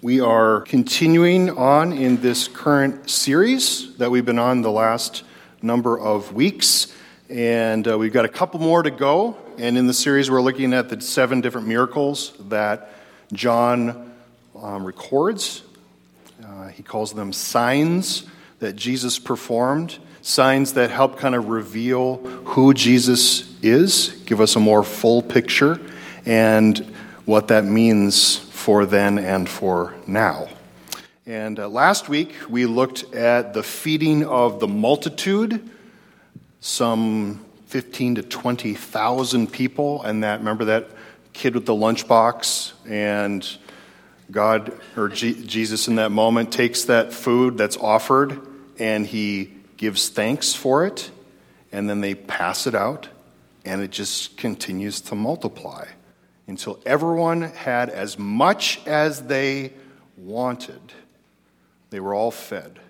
We are continuing on in this current series that we've been on the last number of weeks, and uh, we've got a couple more to go. And in the series, we're looking at the seven different miracles that John um, records. Uh, he calls them signs that Jesus performed, signs that help kind of reveal who Jesus is, give us a more full picture, and what that means for then and for now. And uh, last week we looked at the feeding of the multitude, some 15 to 20,000 people, and that remember that kid with the lunchbox and God or G- Jesus in that moment takes that food that's offered and he gives thanks for it, and then they pass it out, and it just continues to multiply until everyone had as much as they wanted. They were all fed.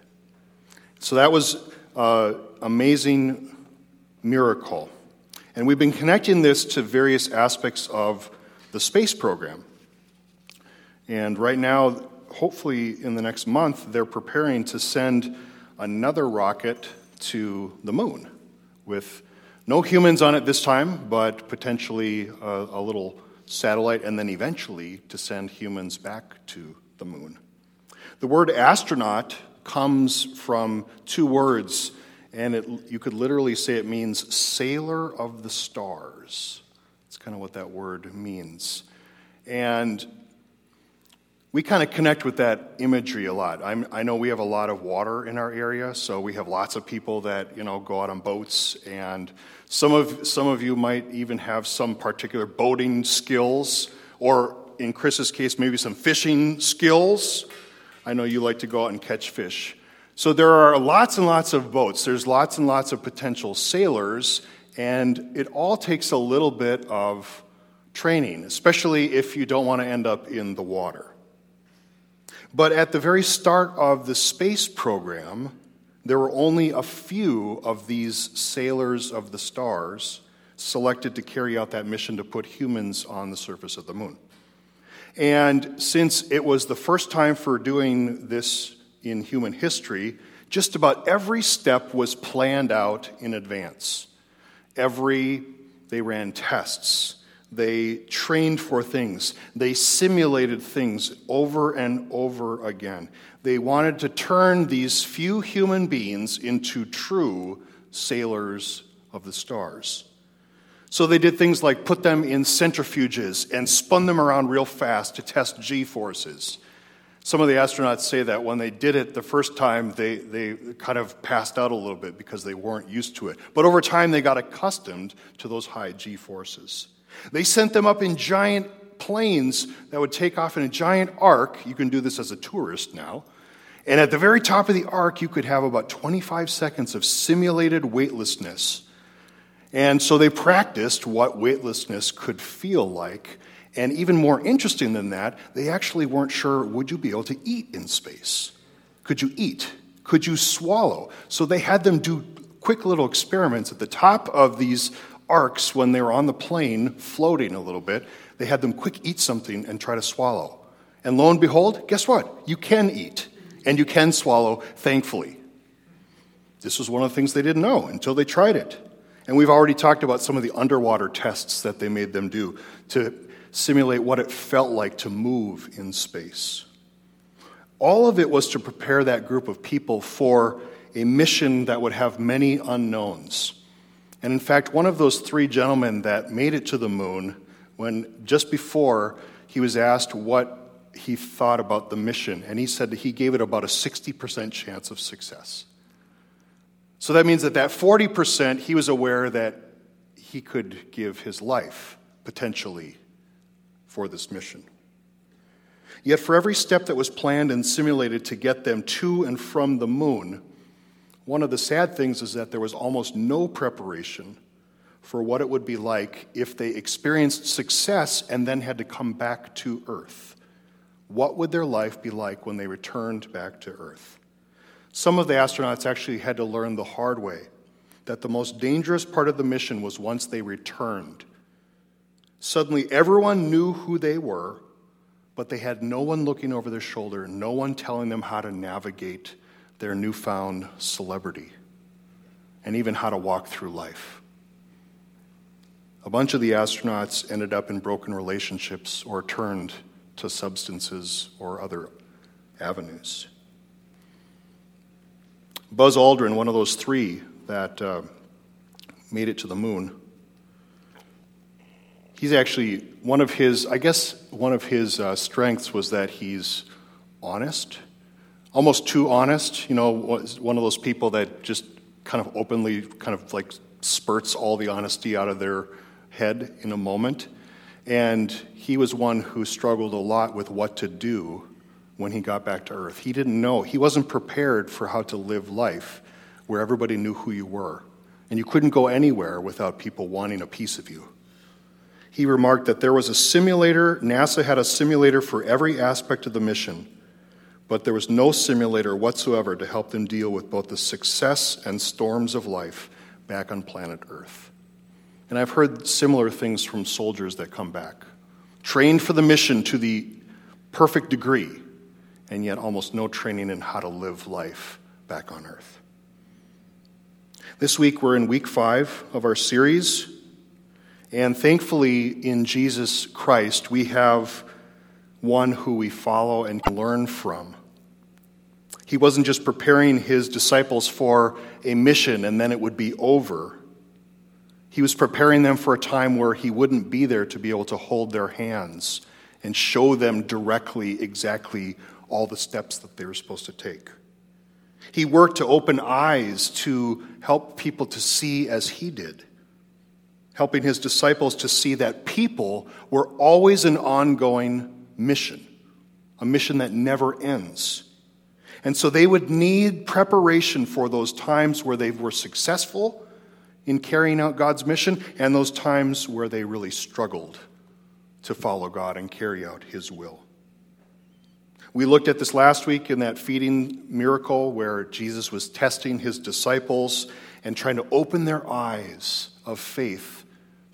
So that was an amazing miracle. And we've been connecting this to various aspects of the space program. And right now, hopefully in the next month, they're preparing to send another rocket to the moon with no humans on it this time, but potentially a, a little satellite, and then eventually to send humans back to the moon. The word astronaut comes from two words, and it, you could literally say it means sailor of the stars. That's kind of what that word means. And we kind of connect with that imagery a lot. I'm, i know we have a lot of water in our area, so we have lots of people that you know go out on boats, and some of some of you might even have some particular boating skills, or in Chris's case, maybe some fishing skills. I know you like to go out and catch fish. So there are lots and lots of boats. There's lots and lots of potential sailors, and it all takes a little bit of training, especially if you don't want to end up in the water. But at the very start of the space program, there were only a few of these sailors of the stars selected to carry out that mission to put humans on the surface of the moon. And since it was the first time for doing this in human history, just about every step was planned out in advance. Every, they ran tests. They trained for things. They simulated things over and over again. They wanted to turn these few human beings into true sailors of the stars. So they did things like put them in centrifuges and spun them around real fast to test g forces. Some of the astronauts say that when they did it the first time, they, they kind of passed out a little bit because they weren't used to it. But over time, they got accustomed to those high g forces. They sent them up in giant planes that would take off in a giant arc. You can do this as a tourist now. And at the very top of the arc, you could have about 25 seconds of simulated weightlessness. And so they practiced what weightlessness could feel like. And even more interesting than that, they actually weren't sure would you be able to eat in space? Could you eat? Could you swallow? So they had them do quick little experiments at the top of these arcs when they were on the plane floating a little bit. They had them quick eat something and try to swallow. And lo and behold, guess what? You can eat and you can swallow, thankfully. This was one of the things they didn't know until they tried it. And we've already talked about some of the underwater tests that they made them do to simulate what it felt like to move in space. All of it was to prepare that group of people for a mission that would have many unknowns. And in fact, one of those three gentlemen that made it to the moon, when just before he was asked what he thought about the mission, and he said that he gave it about a 60% chance of success. So that means that that 40%, he was aware that he could give his life potentially for this mission. Yet, for every step that was planned and simulated to get them to and from the moon, one of the sad things is that there was almost no preparation for what it would be like if they experienced success and then had to come back to Earth. What would their life be like when they returned back to Earth? Some of the astronauts actually had to learn the hard way that the most dangerous part of the mission was once they returned. Suddenly, everyone knew who they were, but they had no one looking over their shoulder, no one telling them how to navigate their newfound celebrity and even how to walk through life. A bunch of the astronauts ended up in broken relationships or turned to substances or other avenues. Buzz Aldrin, one of those three that uh, made it to the moon, he's actually one of his, I guess, one of his uh, strengths was that he's honest, almost too honest. You know, one of those people that just kind of openly, kind of like spurts all the honesty out of their head in a moment. And he was one who struggled a lot with what to do when he got back to Earth. He didn't know, he wasn't prepared for how to live life where everybody knew who you were. And you couldn't go anywhere without people wanting a piece of you. He remarked that there was a simulator, NASA had a simulator for every aspect of the mission, but there was no simulator whatsoever to help them deal with both the success and storms of life back on planet Earth. And I've heard similar things from soldiers that come back, trained for the mission to the perfect degree, and yet almost no training in how to live life back on Earth. This week, we're in week five of our series. And thankfully, in Jesus Christ, we have one who we follow and learn from. He wasn't just preparing his disciples for a mission and then it would be over. He was preparing them for a time where he wouldn't be there to be able to hold their hands and show them directly exactly all the steps that they were supposed to take. He worked to open eyes to help people to see as he did, helping his disciples to see that people were always an ongoing mission, a mission that never ends. And so they would need preparation for those times where they were successful in carrying out God's mission and those times where they really struggled to follow God and carry out his will. We looked at this last week in that feeding miracle where Jesus was testing his disciples and trying to open their eyes of faith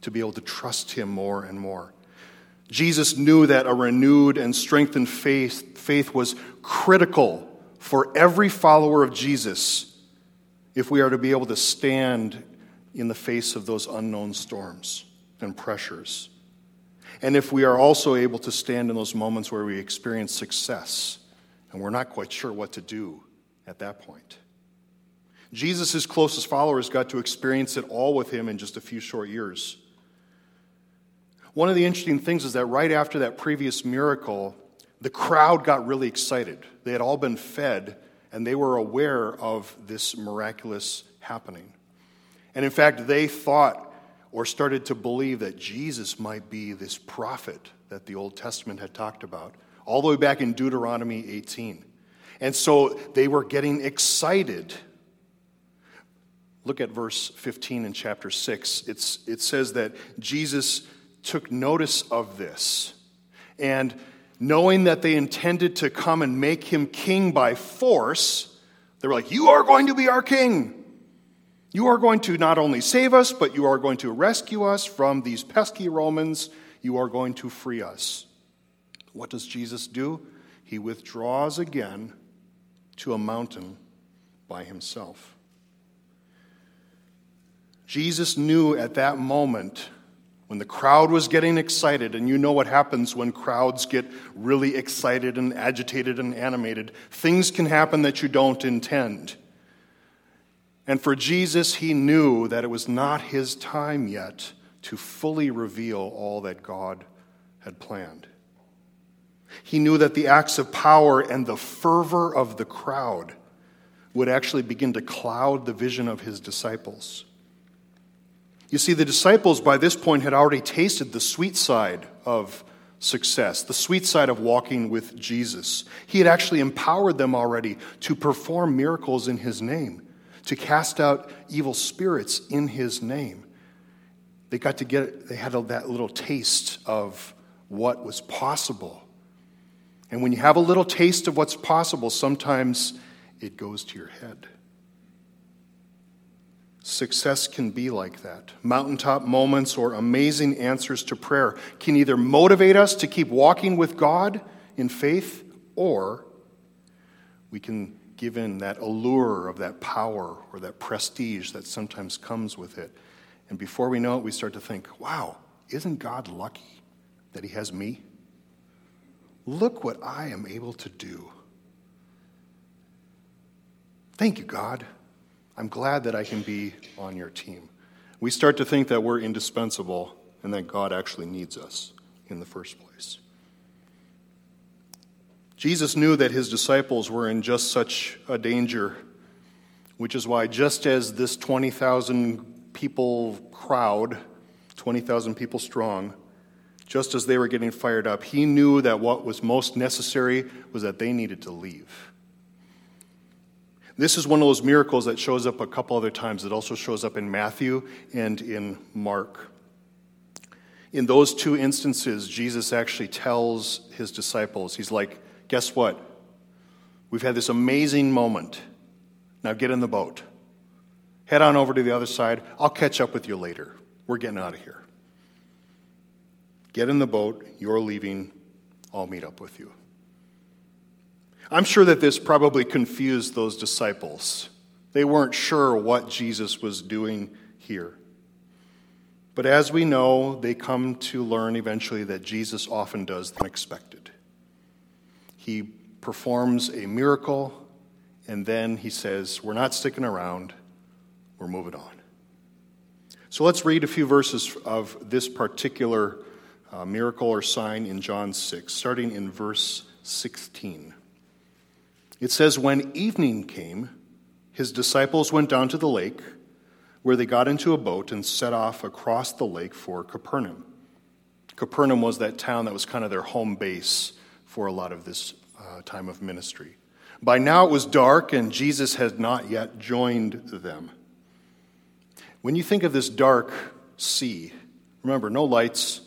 to be able to trust him more and more. Jesus knew that a renewed and strengthened faith, faith was critical for every follower of Jesus if we are to be able to stand in the face of those unknown storms and pressures. And if we are also able to stand in those moments where we experience success and we're not quite sure what to do at that point. Jesus' closest followers got to experience it all with him in just a few short years. One of the interesting things is that right after that previous miracle, the crowd got really excited. They had all been fed, and they were aware of this miraculous happening. And in fact, they thought or started to believe that Jesus might be this prophet that the Old Testament had talked about, all the way back in Deuteronomy 18. And so they were getting excited. Look at verse 15 in chapter 6. It's, it says that Jesus took notice of this. And knowing that they intended to come and make him king by force, they were like, You are going to be our king. You are going to not only save us, but you are going to rescue us from these pesky Romans. You are going to free us. What does Jesus do? He withdraws again to a mountain by himself. Jesus knew at that moment when the crowd was getting excited, and you know what happens when crowds get really excited and agitated and animated, things can happen that you don't intend. And for Jesus, he knew that it was not his time yet to fully reveal all that God had planned. He knew that the acts of power and the fervor of the crowd would actually begin to cloud the vision of his disciples. You see, the disciples by this point had already tasted the sweet side of success, the sweet side of walking with Jesus. He had actually empowered them already to perform miracles in his name to cast out evil spirits in his name. They got to get, they had that little taste of what was possible. And when you have a little taste of what's possible, sometimes it goes to your head. Success can be like that. Mountaintop moments or amazing answers to prayer can either motivate us to keep walking with God in faith, or we can give in that allure of that power or that prestige that sometimes comes with it. And before we know it, we start to think, wow, isn't God lucky that He has me? Look what I am able to do. Thank you, God. I'm glad that I can be on your team. We start to think that we're indispensable and that God actually needs us in the first place. Jesus knew that his disciples were in just such a danger, which is why, just as this 20,000 people crowd, 20,000 people strong, just as they were getting fired up, he knew that what was most necessary was that they needed to leave. This is one of those miracles that shows up a couple other times. It also shows up in Matthew and in Mark. In those two instances, Jesus actually tells his disciples, He's like, Guess what? We've had this amazing moment. Now get in the boat. Head on over to the other side. I'll catch up with you later. We're getting out of here. Get in the boat. You're leaving. I'll meet up with you. I'm sure that this probably confused those disciples. They weren't sure what Jesus was doing here. But as we know, they come to learn eventually that Jesus often does the unexpected. He performs a miracle, and then he says, We're not sticking around, we're moving on. So let's read a few verses of this particular uh, miracle or sign in John 6, starting in verse 16. It says, When evening came, his disciples went down to the lake, where they got into a boat and set off across the lake for Capernaum. Capernaum was that town that was kind of their home base for a lot of this uh, time of ministry. By now it was dark, and Jesus had not yet joined them. When you think of this dark sea, remember, no lights.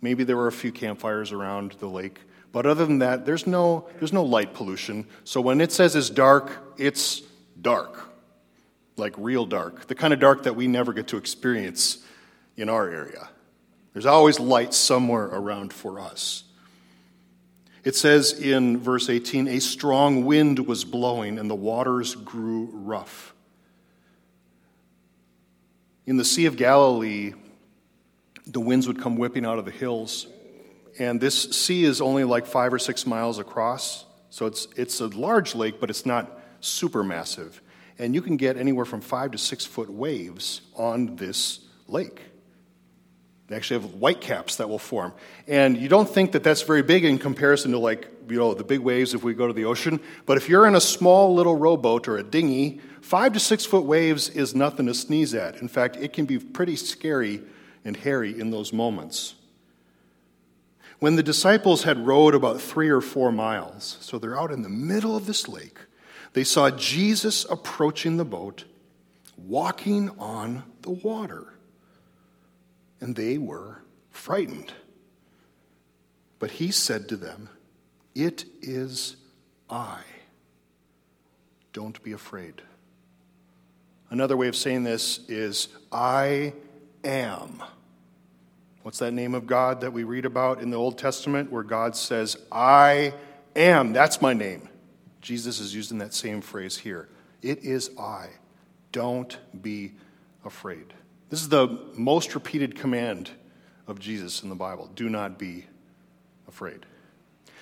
Maybe there were a few campfires around the lake. But other than that, there's no, there's no light pollution. So when it says it's dark, it's dark. Like real dark. The kind of dark that we never get to experience in our area. There's always light somewhere around for us. It says in verse 18, a strong wind was blowing and the waters grew rough. In the Sea of Galilee, the winds would come whipping out of the hills and this sea is only like five or six miles across. So it's, it's a large lake, but it's not super massive. And you can get anywhere from five to six foot waves on this lake. They actually have white caps that will form. And you don't think that that's very big in comparison to, like, you know, the big waves if we go to the ocean. But if you're in a small little rowboat or a dinghy, five to six foot waves is nothing to sneeze at. In fact, it can be pretty scary and hairy in those moments. When the disciples had rowed about three or four miles, so they're out in the middle of this lake, they saw Jesus approaching the boat, walking on the water. And they were frightened. But he said to them, It is I. Don't be afraid. Another way of saying this is, I am. What's that name of God that we read about in the Old Testament where God says, I am? That's my name. Jesus is using that same phrase here. It is I. Don't be afraid. This is the most repeated command of Jesus in the Bible. Do not be afraid.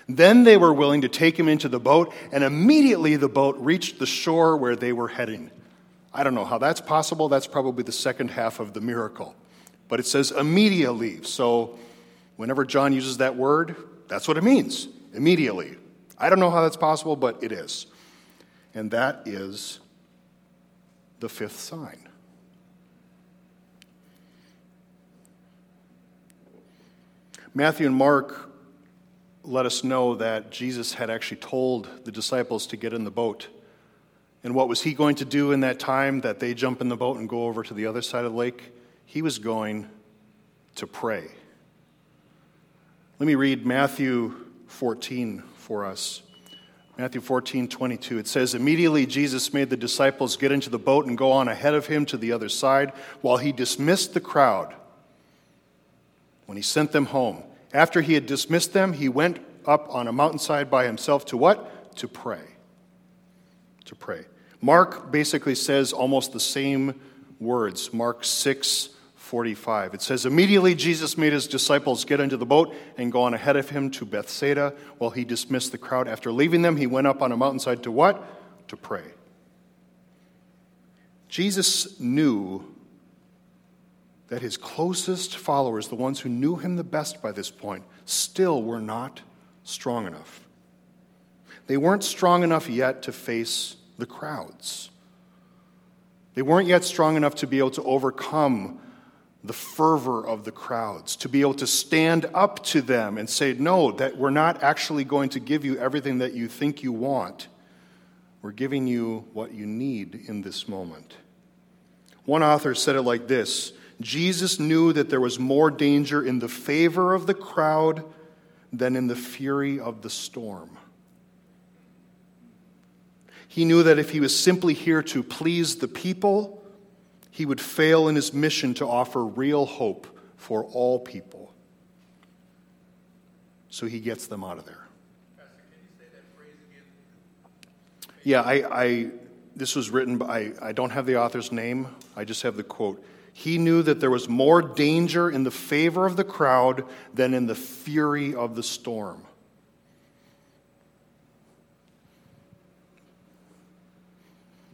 Then they were willing to take him into the boat, and immediately the boat reached the shore where they were heading. I don't know how that's possible. That's probably the second half of the miracle but it says immediately. So whenever John uses that word, that's what it means immediately. I don't know how that's possible, but it is. And that is the fifth sign. Matthew and Mark let us know that Jesus had actually told the disciples to get in the boat. And what was he going to do in that time that they jump in the boat and go over to the other side of the lake? He was going to pray. Let me read Matthew 14 for us. Matthew 14, 22. It says, Immediately Jesus made the disciples get into the boat and go on ahead of him to the other side while he dismissed the crowd when he sent them home. After he had dismissed them, he went up on a mountainside by himself to what? To pray. To pray. Mark basically says almost the same words. Mark 6 45. It says, Immediately Jesus made his disciples get into the boat and go on ahead of him to Bethsaida while he dismissed the crowd. After leaving them, he went up on a mountainside to what? To pray. Jesus knew that his closest followers, the ones who knew him the best by this point, still were not strong enough. They weren't strong enough yet to face the crowds. They weren't yet strong enough to be able to overcome the fervor of the crowds, to be able to stand up to them and say, No, that we're not actually going to give you everything that you think you want. We're giving you what you need in this moment. One author said it like this Jesus knew that there was more danger in the favor of the crowd than in the fury of the storm. He knew that if he was simply here to please the people, he would fail in his mission to offer real hope for all people. So he gets them out of there. Yeah, I, I, this was written by, I don't have the author's name, I just have the quote. He knew that there was more danger in the favor of the crowd than in the fury of the storm.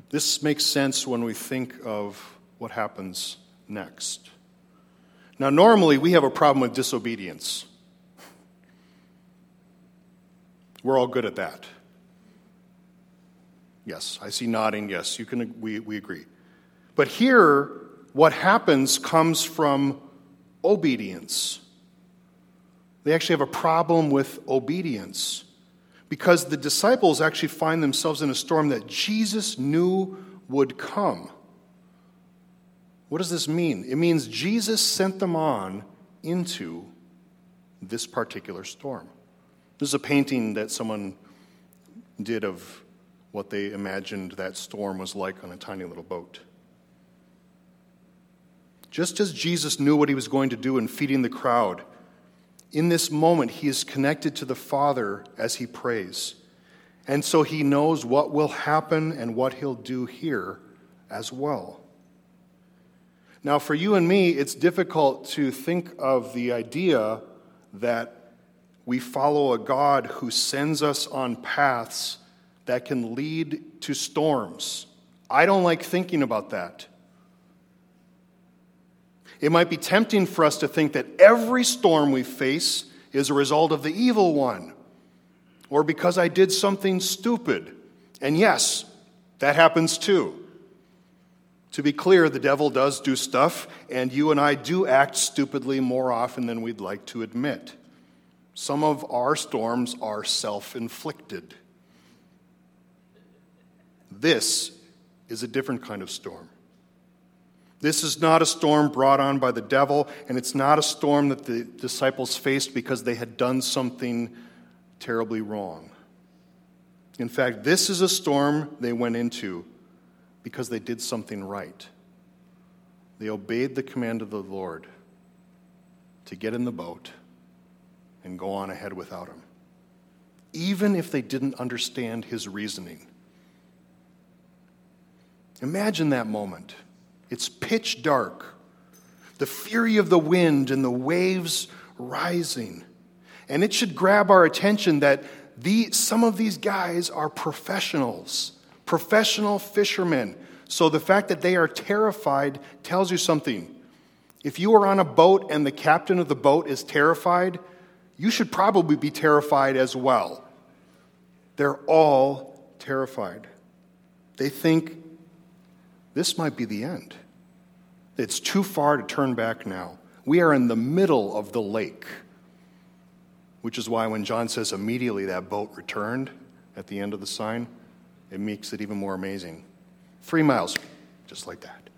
This makes sense when we think of what happens next. Now, normally we have a problem with disobedience. We're all good at that. Yes, I see nodding. Yes, you can. We, we agree. But here, what happens comes from obedience. They actually have a problem with obedience because the disciples actually find themselves in a storm that Jesus knew would come. What does this mean? It means Jesus sent them on into this particular storm. This is a painting that someone did of what they imagined that storm was like on a tiny little boat. Just as Jesus knew what he was going to do in feeding the crowd, in this moment, he is connected to the Father as he prays. And so he knows what will happen and what he'll do here as well. Now, for you and me, it's difficult to think of the idea that we follow a God who sends us on paths that can lead to storms. I don't like thinking about that. It might be tempting for us to think that every storm we face is a result of the evil one or because I did something stupid. And yes, that happens too. To be clear, the devil does do stuff, and you and I do act stupidly more often than we'd like to admit. Some of our storms are self inflicted. This is a different kind of storm. This is not a storm brought on by the devil, and it's not a storm that the disciples faced because they had done something terribly wrong. In fact, this is a storm they went into because they did something right. They obeyed the command of the Lord to get in the boat and go on ahead without him, even if they didn't understand his reasoning. Imagine that moment. It's pitch dark, the fury of the wind and the waves rising. And it should grab our attention that the, some of these guys are professionals, professional fishermen. So the fact that they are terrified tells you something. If you are on a boat and the captain of the boat is terrified, you should probably be terrified as well. They're all terrified. They think this might be the end. It's too far to turn back now. We are in the middle of the lake, which is why when John says immediately that boat returned at the end of the sign, it makes it even more amazing. Three miles, just like that.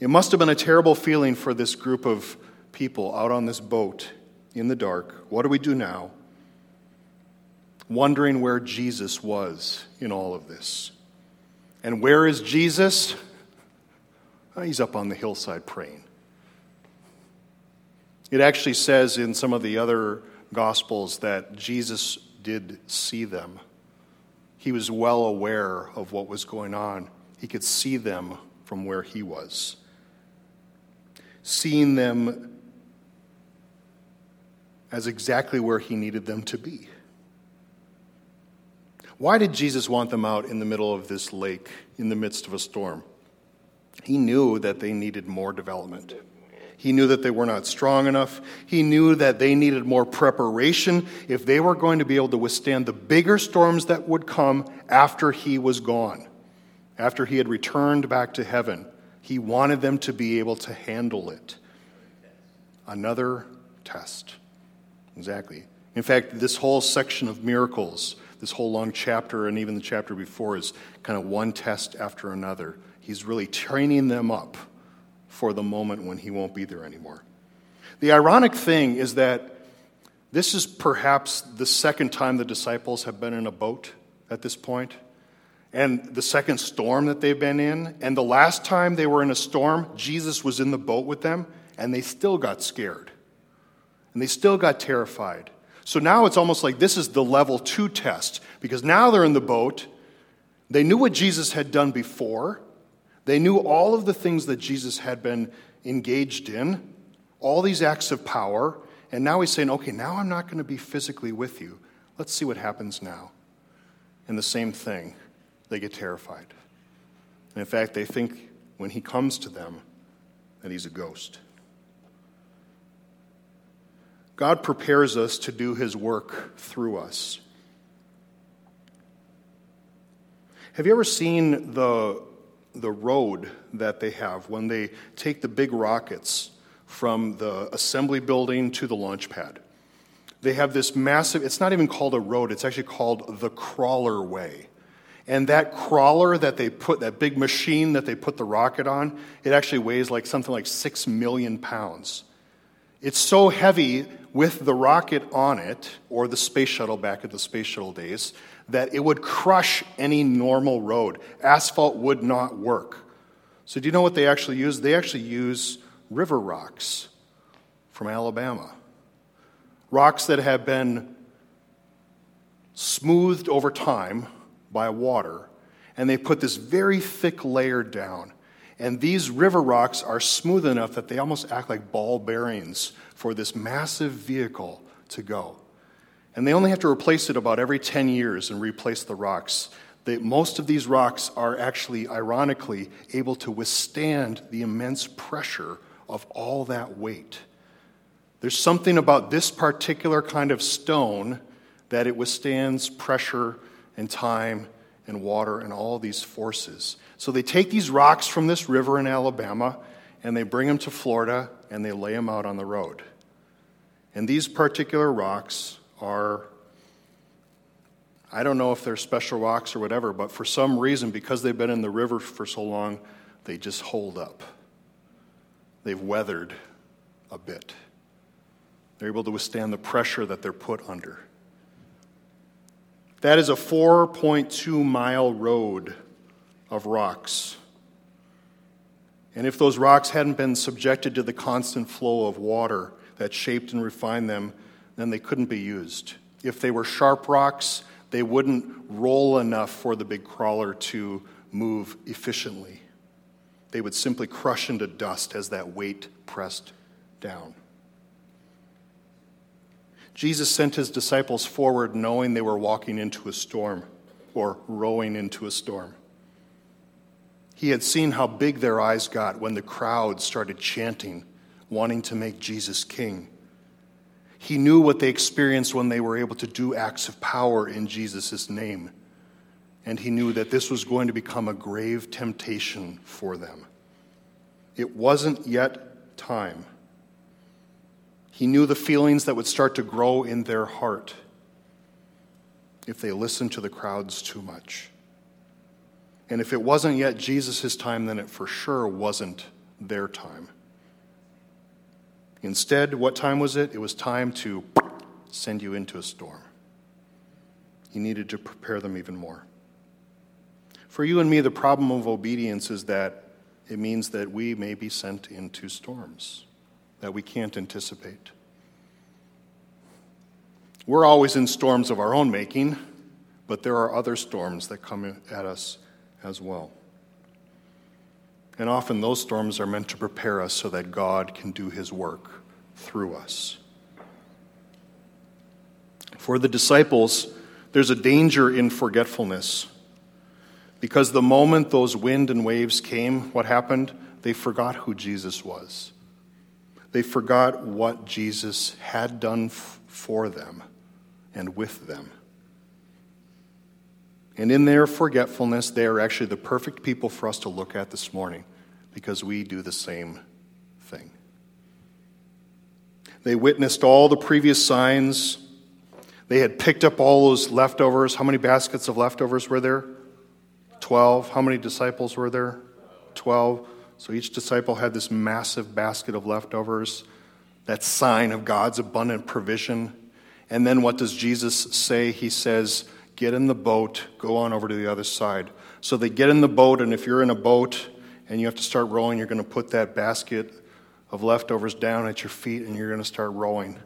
It must have been a terrible feeling for this group of people out on this boat in the dark. What do we do now? Wondering where Jesus was in all of this. And where is Jesus? Oh, he's up on the hillside praying. It actually says in some of the other Gospels that Jesus did see them. He was well aware of what was going on, he could see them from where he was. Seeing them as exactly where he needed them to be. Why did Jesus want them out in the middle of this lake in the midst of a storm? He knew that they needed more development. He knew that they were not strong enough. He knew that they needed more preparation if they were going to be able to withstand the bigger storms that would come after he was gone, after he had returned back to heaven. He wanted them to be able to handle it. Another test. Exactly. In fact, this whole section of miracles, this whole long chapter, and even the chapter before, is kind of one test after another. He's really training them up for the moment when he won't be there anymore. The ironic thing is that this is perhaps the second time the disciples have been in a boat at this point, and the second storm that they've been in. And the last time they were in a storm, Jesus was in the boat with them, and they still got scared. And they still got terrified. So now it's almost like this is the level two test, because now they're in the boat. They knew what Jesus had done before, they knew all of the things that Jesus had been engaged in, all these acts of power, and now he's saying, okay, now I'm not going to be physically with you. Let's see what happens now. And the same thing, they get terrified. And in fact, they think when he comes to them that he's a ghost. God prepares us to do his work through us. Have you ever seen the the road that they have when they take the big rockets from the assembly building to the launch pad. They have this massive, it's not even called a road, it's actually called the crawler way. And that crawler that they put, that big machine that they put the rocket on, it actually weighs like something like six million pounds. It's so heavy with the rocket on it, or the space shuttle back at the space shuttle days, that it would crush any normal road. Asphalt would not work. So, do you know what they actually use? They actually use river rocks from Alabama. Rocks that have been smoothed over time by water, and they put this very thick layer down. And these river rocks are smooth enough that they almost act like ball bearings for this massive vehicle to go. And they only have to replace it about every 10 years and replace the rocks. They, most of these rocks are actually, ironically, able to withstand the immense pressure of all that weight. There's something about this particular kind of stone that it withstands pressure and time and water and all these forces. So they take these rocks from this river in Alabama and they bring them to Florida and they lay them out on the road. And these particular rocks are, I don't know if they're special rocks or whatever, but for some reason, because they've been in the river for so long, they just hold up. They've weathered a bit. They're able to withstand the pressure that they're put under. That is a 4.2 mile road of rocks. And if those rocks hadn't been subjected to the constant flow of water that shaped and refined them, then they couldn't be used. If they were sharp rocks, they wouldn't roll enough for the big crawler to move efficiently. They would simply crush into dust as that weight pressed down. Jesus sent his disciples forward knowing they were walking into a storm or rowing into a storm. He had seen how big their eyes got when the crowd started chanting, wanting to make Jesus king. He knew what they experienced when they were able to do acts of power in Jesus' name. And he knew that this was going to become a grave temptation for them. It wasn't yet time. He knew the feelings that would start to grow in their heart if they listened to the crowds too much. And if it wasn't yet Jesus' time, then it for sure wasn't their time. Instead, what time was it? It was time to send you into a storm. He needed to prepare them even more. For you and me, the problem of obedience is that it means that we may be sent into storms that we can't anticipate. We're always in storms of our own making, but there are other storms that come at us as well. And often those storms are meant to prepare us so that God can do his work through us. For the disciples, there's a danger in forgetfulness. Because the moment those wind and waves came, what happened? They forgot who Jesus was. They forgot what Jesus had done f- for them and with them. And in their forgetfulness, they are actually the perfect people for us to look at this morning because we do the same thing. They witnessed all the previous signs. They had picked up all those leftovers. How many baskets of leftovers were there? Twelve. How many disciples were there? Twelve. So each disciple had this massive basket of leftovers, that sign of God's abundant provision. And then what does Jesus say? He says, Get in the boat, go on over to the other side. So they get in the boat, and if you're in a boat and you have to start rowing, you're going to put that basket of leftovers down at your feet and you're going to start rowing.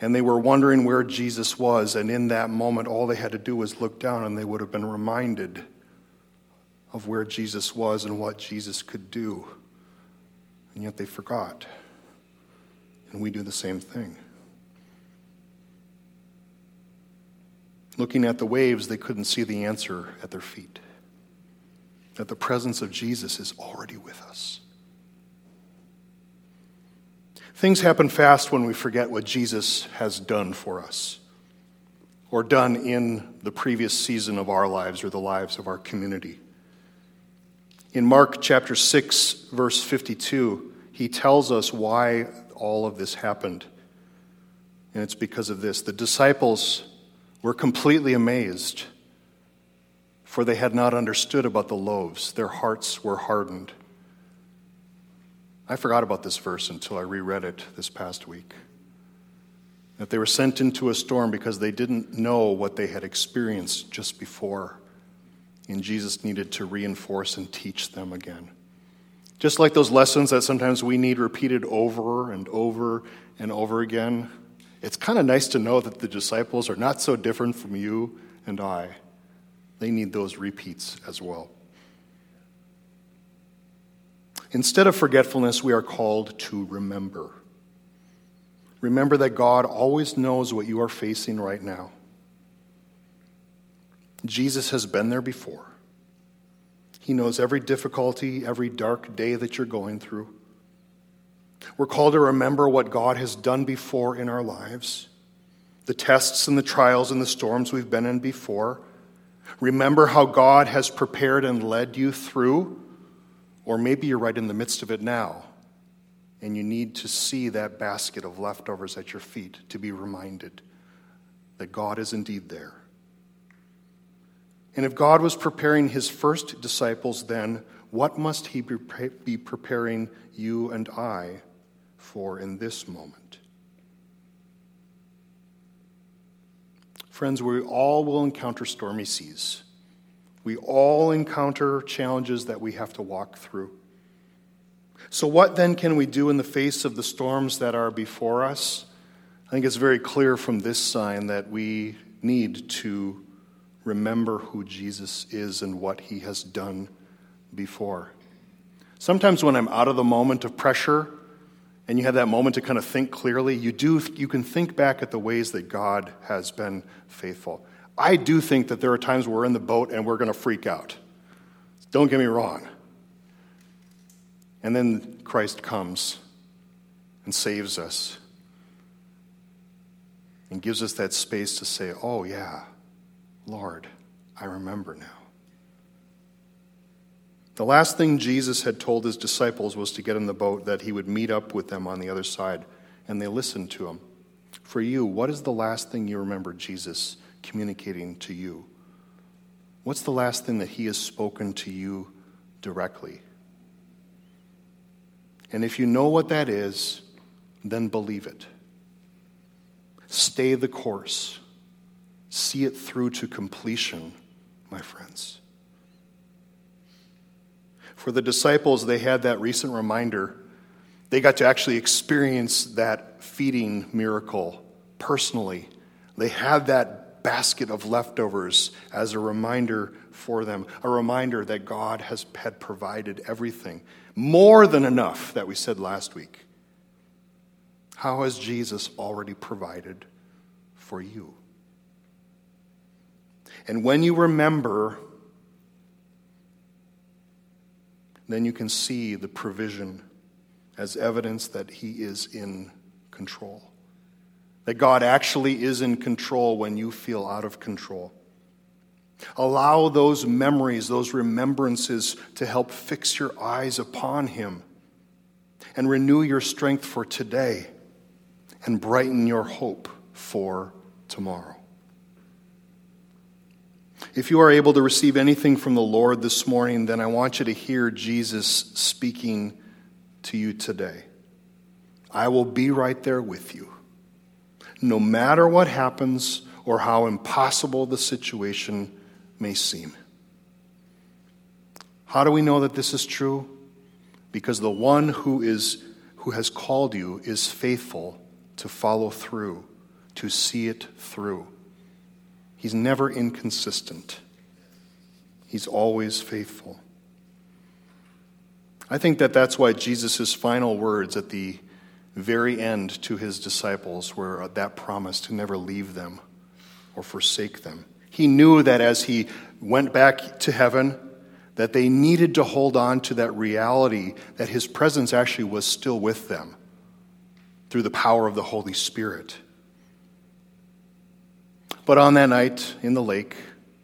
And they were wondering where Jesus was, and in that moment, all they had to do was look down and they would have been reminded of where Jesus was and what Jesus could do. And yet they forgot. And we do the same thing. Looking at the waves, they couldn't see the answer at their feet. That the presence of Jesus is already with us. Things happen fast when we forget what Jesus has done for us or done in the previous season of our lives or the lives of our community. In Mark chapter 6, verse 52, he tells us why all of this happened. And it's because of this. The disciples were completely amazed, for they had not understood about the loaves. Their hearts were hardened. I forgot about this verse until I reread it this past week. That they were sent into a storm because they didn't know what they had experienced just before and Jesus needed to reinforce and teach them again. Just like those lessons that sometimes we need repeated over and over and over again, it's kind of nice to know that the disciples are not so different from you and I. They need those repeats as well. Instead of forgetfulness, we are called to remember. Remember that God always knows what you are facing right now. Jesus has been there before. He knows every difficulty, every dark day that you're going through. We're called to remember what God has done before in our lives, the tests and the trials and the storms we've been in before. Remember how God has prepared and led you through, or maybe you're right in the midst of it now, and you need to see that basket of leftovers at your feet to be reminded that God is indeed there. And if God was preparing his first disciples then, what must he be preparing you and I for in this moment? Friends, we all will encounter stormy seas. We all encounter challenges that we have to walk through. So, what then can we do in the face of the storms that are before us? I think it's very clear from this sign that we need to remember who Jesus is and what he has done before. Sometimes when I'm out of the moment of pressure and you have that moment to kind of think clearly, you do you can think back at the ways that God has been faithful. I do think that there are times we're in the boat and we're going to freak out. Don't get me wrong. And then Christ comes and saves us and gives us that space to say, "Oh yeah, Lord, I remember now. The last thing Jesus had told his disciples was to get in the boat, that he would meet up with them on the other side, and they listened to him. For you, what is the last thing you remember Jesus communicating to you? What's the last thing that he has spoken to you directly? And if you know what that is, then believe it. Stay the course. See it through to completion, my friends. For the disciples, they had that recent reminder. They got to actually experience that feeding miracle personally They had that basket of leftovers as a reminder for them, a reminder that God has had provided everything, more than enough that we said last week. How has Jesus already provided for you? And when you remember, then you can see the provision as evidence that He is in control. That God actually is in control when you feel out of control. Allow those memories, those remembrances to help fix your eyes upon Him and renew your strength for today and brighten your hope for tomorrow. If you are able to receive anything from the Lord this morning, then I want you to hear Jesus speaking to you today. I will be right there with you. No matter what happens or how impossible the situation may seem. How do we know that this is true? Because the one who is who has called you is faithful to follow through, to see it through. He's never inconsistent. He's always faithful. I think that that's why Jesus' final words at the very end to his disciples were that promise to never leave them or forsake them. He knew that as he went back to heaven, that they needed to hold on to that reality that his presence actually was still with them through the power of the Holy Spirit. But on that night in the lake,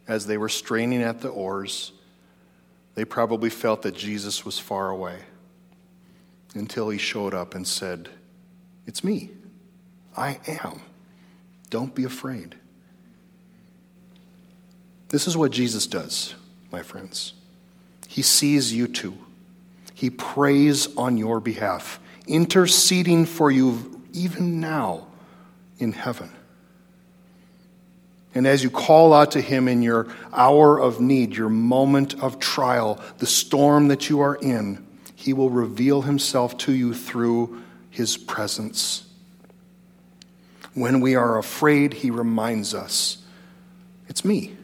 as they were straining at the oars, they probably felt that Jesus was far away until he showed up and said, It's me. I am. Don't be afraid. This is what Jesus does, my friends. He sees you too. He prays on your behalf, interceding for you even now in heaven. And as you call out to Him in your hour of need, your moment of trial, the storm that you are in, He will reveal Himself to you through His presence. When we are afraid, He reminds us, It's me.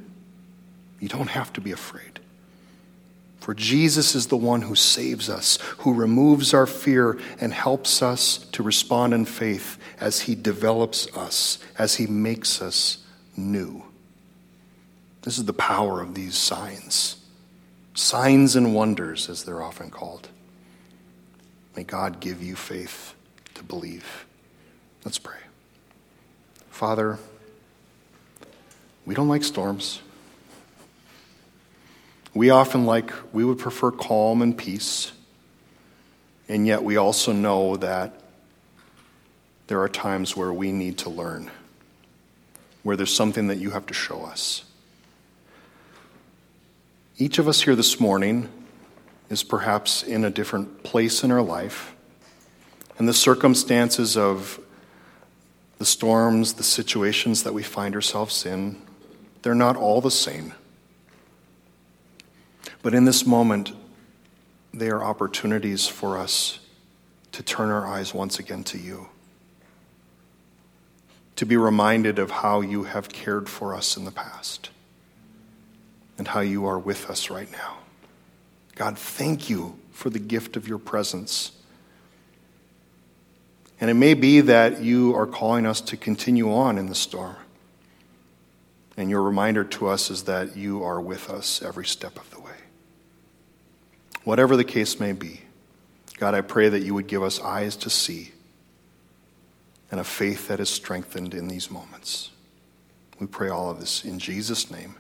You don't have to be afraid. For Jesus is the one who saves us, who removes our fear and helps us to respond in faith as he develops us, as he makes us new. This is the power of these signs. Signs and wonders, as they're often called. May God give you faith to believe. Let's pray. Father, we don't like storms. We often like, we would prefer calm and peace. And yet we also know that there are times where we need to learn, where there's something that you have to show us. Each of us here this morning is perhaps in a different place in our life, and the circumstances of the storms, the situations that we find ourselves in, they're not all the same. But in this moment, they are opportunities for us to turn our eyes once again to you, to be reminded of how you have cared for us in the past and how you are with us right now. God, thank you for the gift of your presence. And it may be that you are calling us to continue on in the storm. And your reminder to us is that you are with us every step of the way. Whatever the case may be, God, I pray that you would give us eyes to see and a faith that is strengthened in these moments. We pray all of this in Jesus' name.